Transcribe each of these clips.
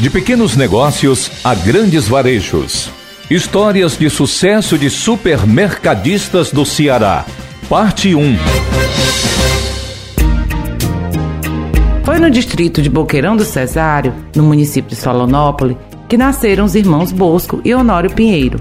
De pequenos negócios a grandes varejos. Histórias de sucesso de supermercadistas do Ceará. Parte 1. Foi no distrito de Boqueirão do Cesário, no município de Solonópole, que nasceram os irmãos Bosco e Honório Pinheiro.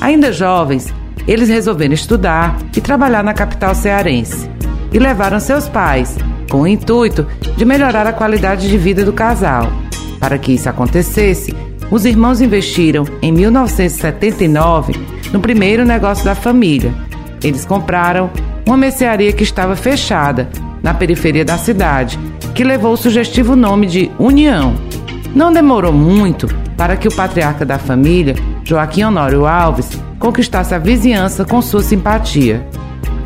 Ainda jovens, eles resolveram estudar e trabalhar na capital cearense. E levaram seus pais, com o intuito de melhorar a qualidade de vida do casal. Para que isso acontecesse, os irmãos investiram em 1979 no primeiro negócio da família. Eles compraram uma mercearia que estava fechada na periferia da cidade, que levou o sugestivo nome de União. Não demorou muito para que o patriarca da família, Joaquim Honório Alves, conquistasse a vizinhança com sua simpatia.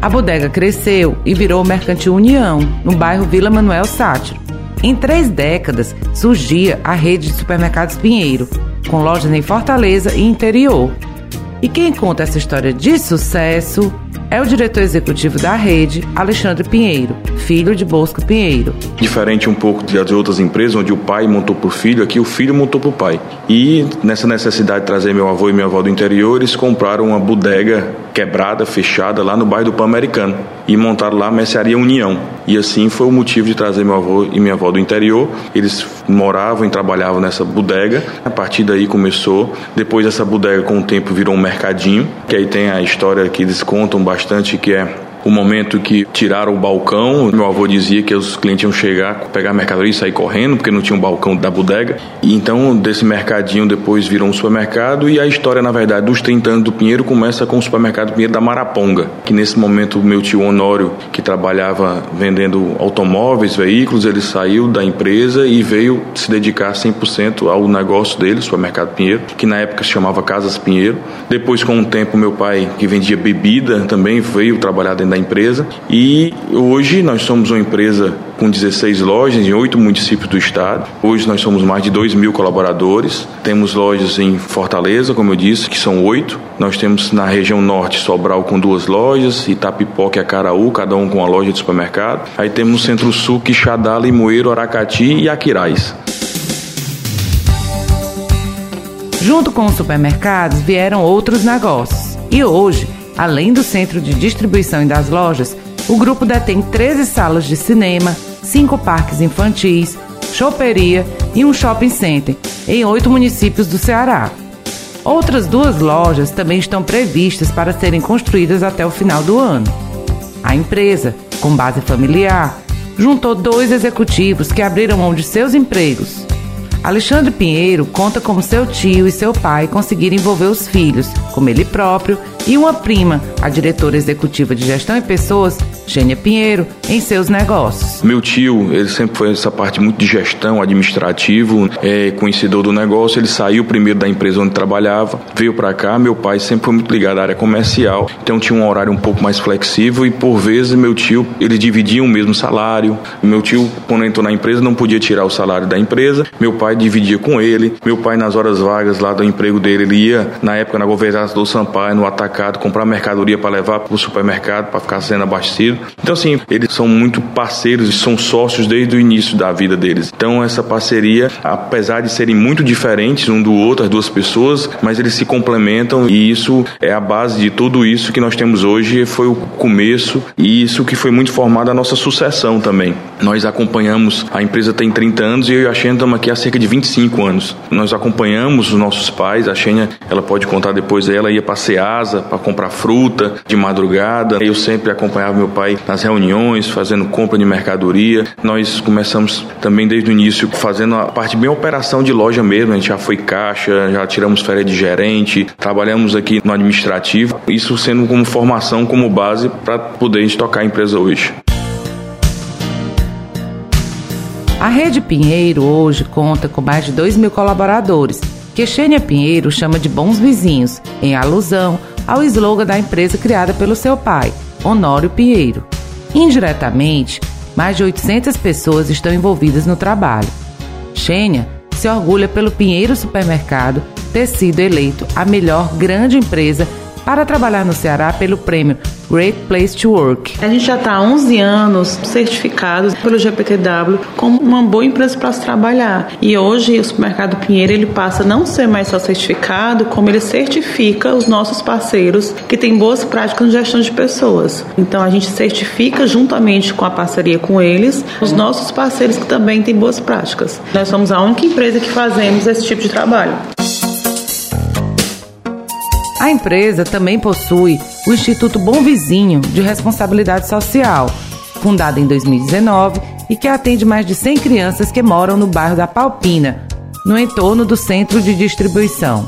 A bodega cresceu e virou o Mercantil União, no bairro Vila Manuel Sátiro. Em três décadas, surgia a rede de supermercados Pinheiro, com lojas em Fortaleza e interior. E quem conta essa história de sucesso é o diretor executivo da rede, Alexandre Pinheiro, filho de Bosco Pinheiro. Diferente um pouco das outras empresas, onde o pai montou para o filho, aqui o filho montou para o pai. E nessa necessidade de trazer meu avô e minha avó do interior, eles compraram uma bodega quebrada, fechada, lá no bairro do Pan-Americano. E montaram lá a Mercearia União. E assim foi o motivo de trazer meu avô e minha avó do interior. Eles moravam e trabalhavam nessa bodega. A partir daí começou. Depois essa bodega, com o tempo, virou um mercadinho. Que aí tem a história que eles contam bastante, que é o momento que tiraram o balcão. Meu avô dizia que os clientes iam chegar, pegar a mercadoria e sair correndo, porque não tinha um balcão da bodega. E então, desse mercadinho, depois virou um supermercado. E a história, na verdade, dos 30 anos do Pinheiro começa com o supermercado Pinheiro da Maraponga, que nesse momento meu tio Honório, que trabalhava vendendo automóveis, veículos, ele saiu da empresa e veio se dedicar 100% ao negócio dele, supermercado Pinheiro, que na época se chamava Casas Pinheiro. Depois, com o tempo, meu pai, que vendia bebida, também veio trabalhar dentro da empresa. E hoje nós somos uma empresa com 16 lojas em oito municípios do estado. Hoje nós somos mais de 2 mil colaboradores. Temos lojas em Fortaleza, como eu disse, que são oito. Nós temos na região norte Sobral com duas lojas, Itapipoca e Acaraú, cada um com uma loja de supermercado. Aí temos centro-sul Quixadá, Limoeiro, Aracati e Aquirais. Junto com os supermercados vieram outros negócios. E hoje Além do centro de distribuição e das lojas, o grupo detém 13 salas de cinema, 5 parques infantis, choperia e um shopping center em oito municípios do Ceará. Outras duas lojas também estão previstas para serem construídas até o final do ano. A empresa, com base familiar, juntou dois executivos que abriram mão de seus empregos. Alexandre Pinheiro conta como seu tio e seu pai conseguiram envolver os filhos, como ele próprio, e uma prima, a diretora executiva de gestão e pessoas, Gênia Pinheiro, em seus negócios. Meu tio, ele sempre foi essa parte muito de gestão, administrativo, é conhecedor do negócio. Ele saiu primeiro da empresa onde trabalhava, veio para cá. Meu pai sempre foi muito ligado à área comercial, então tinha um horário um pouco mais flexível e por vezes meu tio, ele dividia o mesmo salário. Meu tio, quando entrou na empresa, não podia tirar o salário da empresa. Meu pai dividia com ele. Meu pai, nas horas vagas lá do emprego dele, ele ia, na época, na governança do Sampaio, no comprar mercadoria para levar para o supermercado, para ficar sendo abastecido. Então, assim, eles são muito parceiros e são sócios desde o início da vida deles. Então, essa parceria, apesar de serem muito diferentes um do outro, as duas pessoas, mas eles se complementam e isso é a base de tudo isso que nós temos hoje. Foi o começo e isso que foi muito formado a nossa sucessão também. Nós acompanhamos, a empresa tem 30 anos e eu e a Xenia estamos aqui há cerca de 25 anos. Nós acompanhamos os nossos pais, a Xenia, ela pode contar depois, ela ia para Ceasa para comprar fruta de madrugada. Eu sempre acompanhava meu pai nas reuniões, fazendo compra de mercadoria. Nós começamos também desde o início fazendo a parte bem operação de loja mesmo. A gente já foi caixa, já tiramos férias de gerente, trabalhamos aqui no administrativo. Isso sendo como formação, como base para poder estocar a empresa hoje. A Rede Pinheiro hoje conta com mais de 2 mil colaboradores, que Xênia Pinheiro chama de bons vizinhos, em alusão ao slogan da empresa criada pelo seu pai, Honório Pinheiro. Indiretamente, mais de 800 pessoas estão envolvidas no trabalho. Xênia se orgulha pelo Pinheiro Supermercado ter sido eleito a melhor grande empresa para trabalhar no Ceará pelo prêmio Great Place to Work. A gente já está há 11 anos certificados pelo GPTW como uma boa empresa para se trabalhar. E hoje o supermercado Pinheiro ele passa a não ser mais só certificado, como ele certifica os nossos parceiros que têm boas práticas na gestão de pessoas. Então a gente certifica juntamente com a parceria com eles os nossos parceiros que também têm boas práticas. Nós somos a única empresa que fazemos esse tipo de trabalho. A empresa também possui o Instituto Bom Vizinho de Responsabilidade Social, fundado em 2019 e que atende mais de 100 crianças que moram no bairro da Palpina, no entorno do centro de distribuição.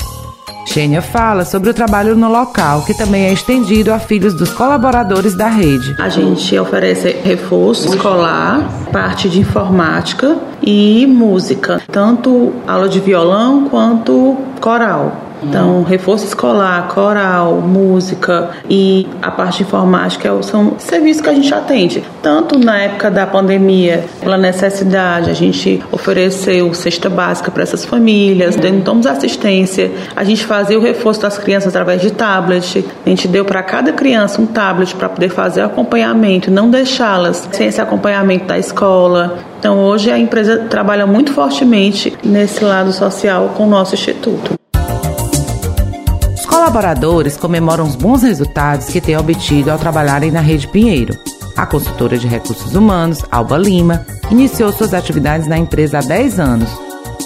Xênia fala sobre o trabalho no local, que também é estendido a filhos dos colaboradores da rede. A gente oferece reforço escolar, parte de informática e música, tanto aula de violão quanto coral. Então, reforço escolar, coral, música e a parte informática é são serviços que a gente atende. Tanto na época da pandemia, pela necessidade, a gente ofereceu cesta básica para essas famílias, demos assistência, a gente fazia o reforço das crianças através de tablet, a gente deu para cada criança um tablet para poder fazer o acompanhamento, não deixá-las sem esse acompanhamento da escola. Então, hoje a empresa trabalha muito fortemente nesse lado social com o nosso instituto colaboradores comemoram os bons resultados que têm obtido ao trabalharem na Rede Pinheiro. A consultora de recursos humanos, Alba Lima, iniciou suas atividades na empresa há 10 anos,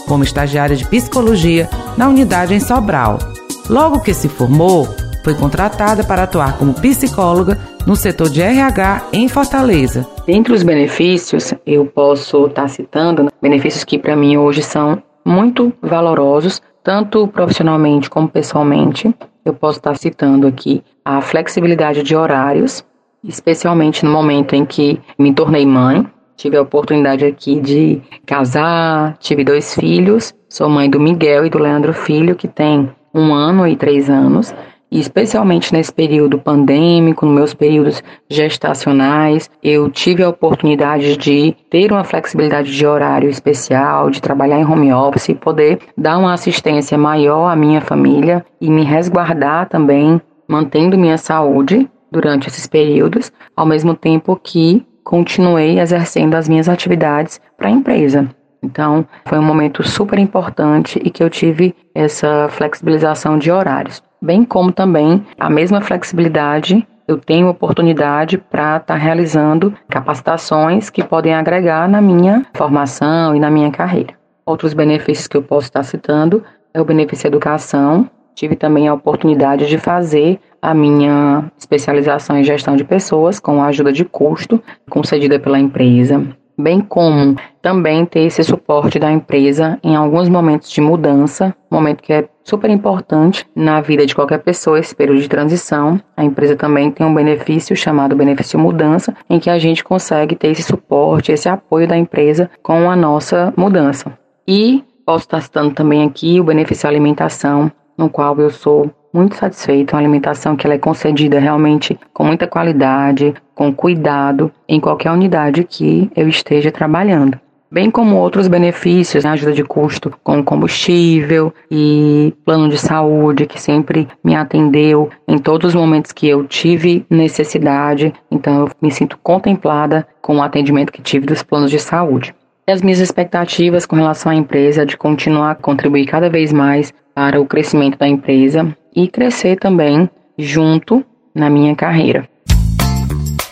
como estagiária de psicologia na unidade em Sobral. Logo que se formou, foi contratada para atuar como psicóloga no setor de RH em Fortaleza. Dentre os benefícios, eu posso estar citando né, benefícios que para mim hoje são muito valorosos, tanto profissionalmente como pessoalmente, eu posso estar citando aqui a flexibilidade de horários, especialmente no momento em que me tornei mãe. Tive a oportunidade aqui de casar, tive dois filhos, sou mãe do Miguel e do Leandro Filho, que tem um ano e três anos, e especialmente nesse período pandêmico, nos meus períodos gestacionais, eu tive a oportunidade de ter uma flexibilidade de horário especial, de trabalhar em home office e poder dar uma assistência maior à minha família e me resguardar também, mantendo minha saúde durante esses períodos, ao mesmo tempo que continuei exercendo as minhas atividades para a empresa. Então, foi um momento super importante e que eu tive essa flexibilização de horários bem como também a mesma flexibilidade eu tenho oportunidade para estar tá realizando capacitações que podem agregar na minha formação e na minha carreira. Outros benefícios que eu posso estar citando é o benefício educação. Tive também a oportunidade de fazer a minha especialização em gestão de pessoas com a ajuda de custo concedida pela empresa bem como também ter esse suporte da empresa em alguns momentos de mudança, momento que é super importante na vida de qualquer pessoa, esse período de transição. A empresa também tem um benefício chamado benefício mudança, em que a gente consegue ter esse suporte, esse apoio da empresa com a nossa mudança. E posso estar citando também aqui o benefício alimentação, no qual eu sou muito satisfeita, uma alimentação que ela é concedida realmente com muita qualidade, com cuidado, em qualquer unidade que eu esteja trabalhando. Bem como outros benefícios, né, ajuda de custo com combustível e plano de saúde que sempre me atendeu em todos os momentos que eu tive necessidade. Então eu me sinto contemplada com o atendimento que tive dos planos de saúde. E as minhas expectativas com relação à empresa de continuar a contribuir cada vez mais para o crescimento da empresa e crescer também junto na minha carreira.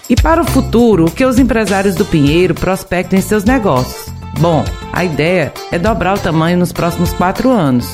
E para o futuro, o que os empresários do Pinheiro prospectam em seus negócios? Bom, a ideia é dobrar o tamanho nos próximos quatro anos.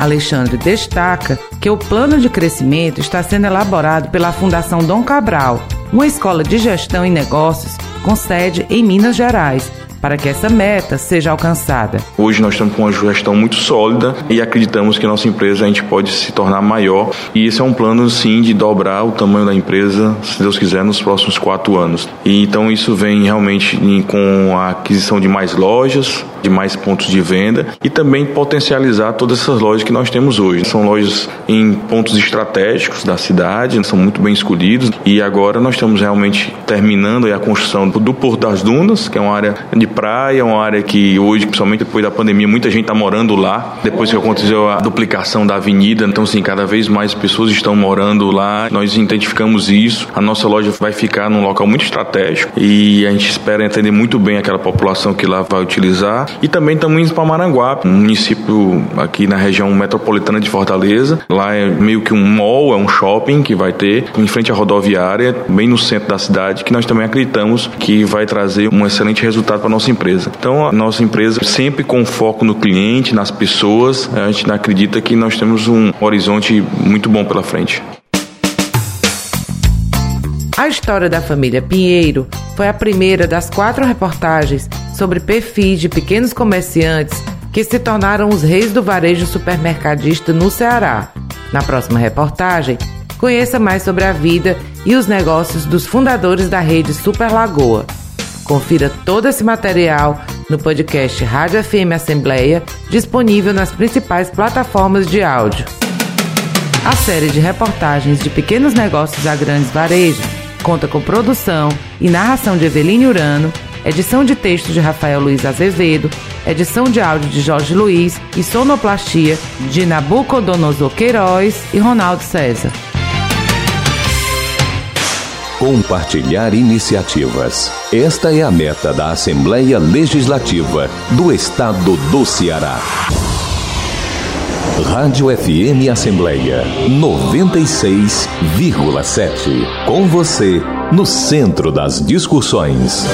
Alexandre destaca que o plano de crescimento está sendo elaborado pela Fundação Dom Cabral, uma escola de gestão e negócios com sede em Minas Gerais, para que essa meta seja alcançada. Hoje nós estamos com uma gestão muito sólida e acreditamos que nossa empresa a gente pode se tornar maior e esse é um plano sim de dobrar o tamanho da empresa, se Deus quiser, nos próximos quatro anos. E então isso vem realmente com a aquisição de mais lojas, de mais pontos de venda e também potencializar todas essas lojas que nós temos hoje. São lojas em pontos estratégicos da cidade, são muito bem escolhidos e agora nós estamos realmente terminando a construção do Porto das Dunas, que é uma área de praia, uma área que hoje, principalmente depois da pandemia, muita gente está morando lá. Depois que aconteceu a duplicação da avenida, então sim, cada vez mais pessoas estão morando lá. Nós identificamos isso. A nossa loja vai ficar num local muito estratégico e a gente espera entender muito bem aquela população que lá vai utilizar. E também estamos indo para Maranguape, um município aqui na região metropolitana de Fortaleza. Lá é meio que um mall, é um shopping que vai ter em frente à rodoviária, bem no centro da cidade, que nós também acreditamos que vai trazer um excelente resultado para a nossa empresa. Então, a nossa empresa sempre com foco no cliente, nas pessoas, a gente acredita que nós temos um horizonte muito bom pela frente. A história da família Pinheiro foi a primeira das quatro reportagens sobre perfis de pequenos comerciantes que se tornaram os reis do varejo supermercadista no Ceará. Na próxima reportagem, conheça mais sobre a vida e os negócios dos fundadores da rede Super Lagoa. Confira todo esse material no podcast Rádio FM Assembleia, disponível nas principais plataformas de áudio. A série de reportagens de pequenos negócios a grandes varejos conta com produção e narração de Eveline Urano, edição de texto de Rafael Luiz Azevedo, edição de áudio de Jorge Luiz e sonoplastia de Nabucodonosor Queiroz e Ronaldo César. Compartilhar iniciativas. Esta é a meta da Assembleia Legislativa do Estado do Ceará. Rádio FM Assembleia 96,7. Com você, no centro das discussões.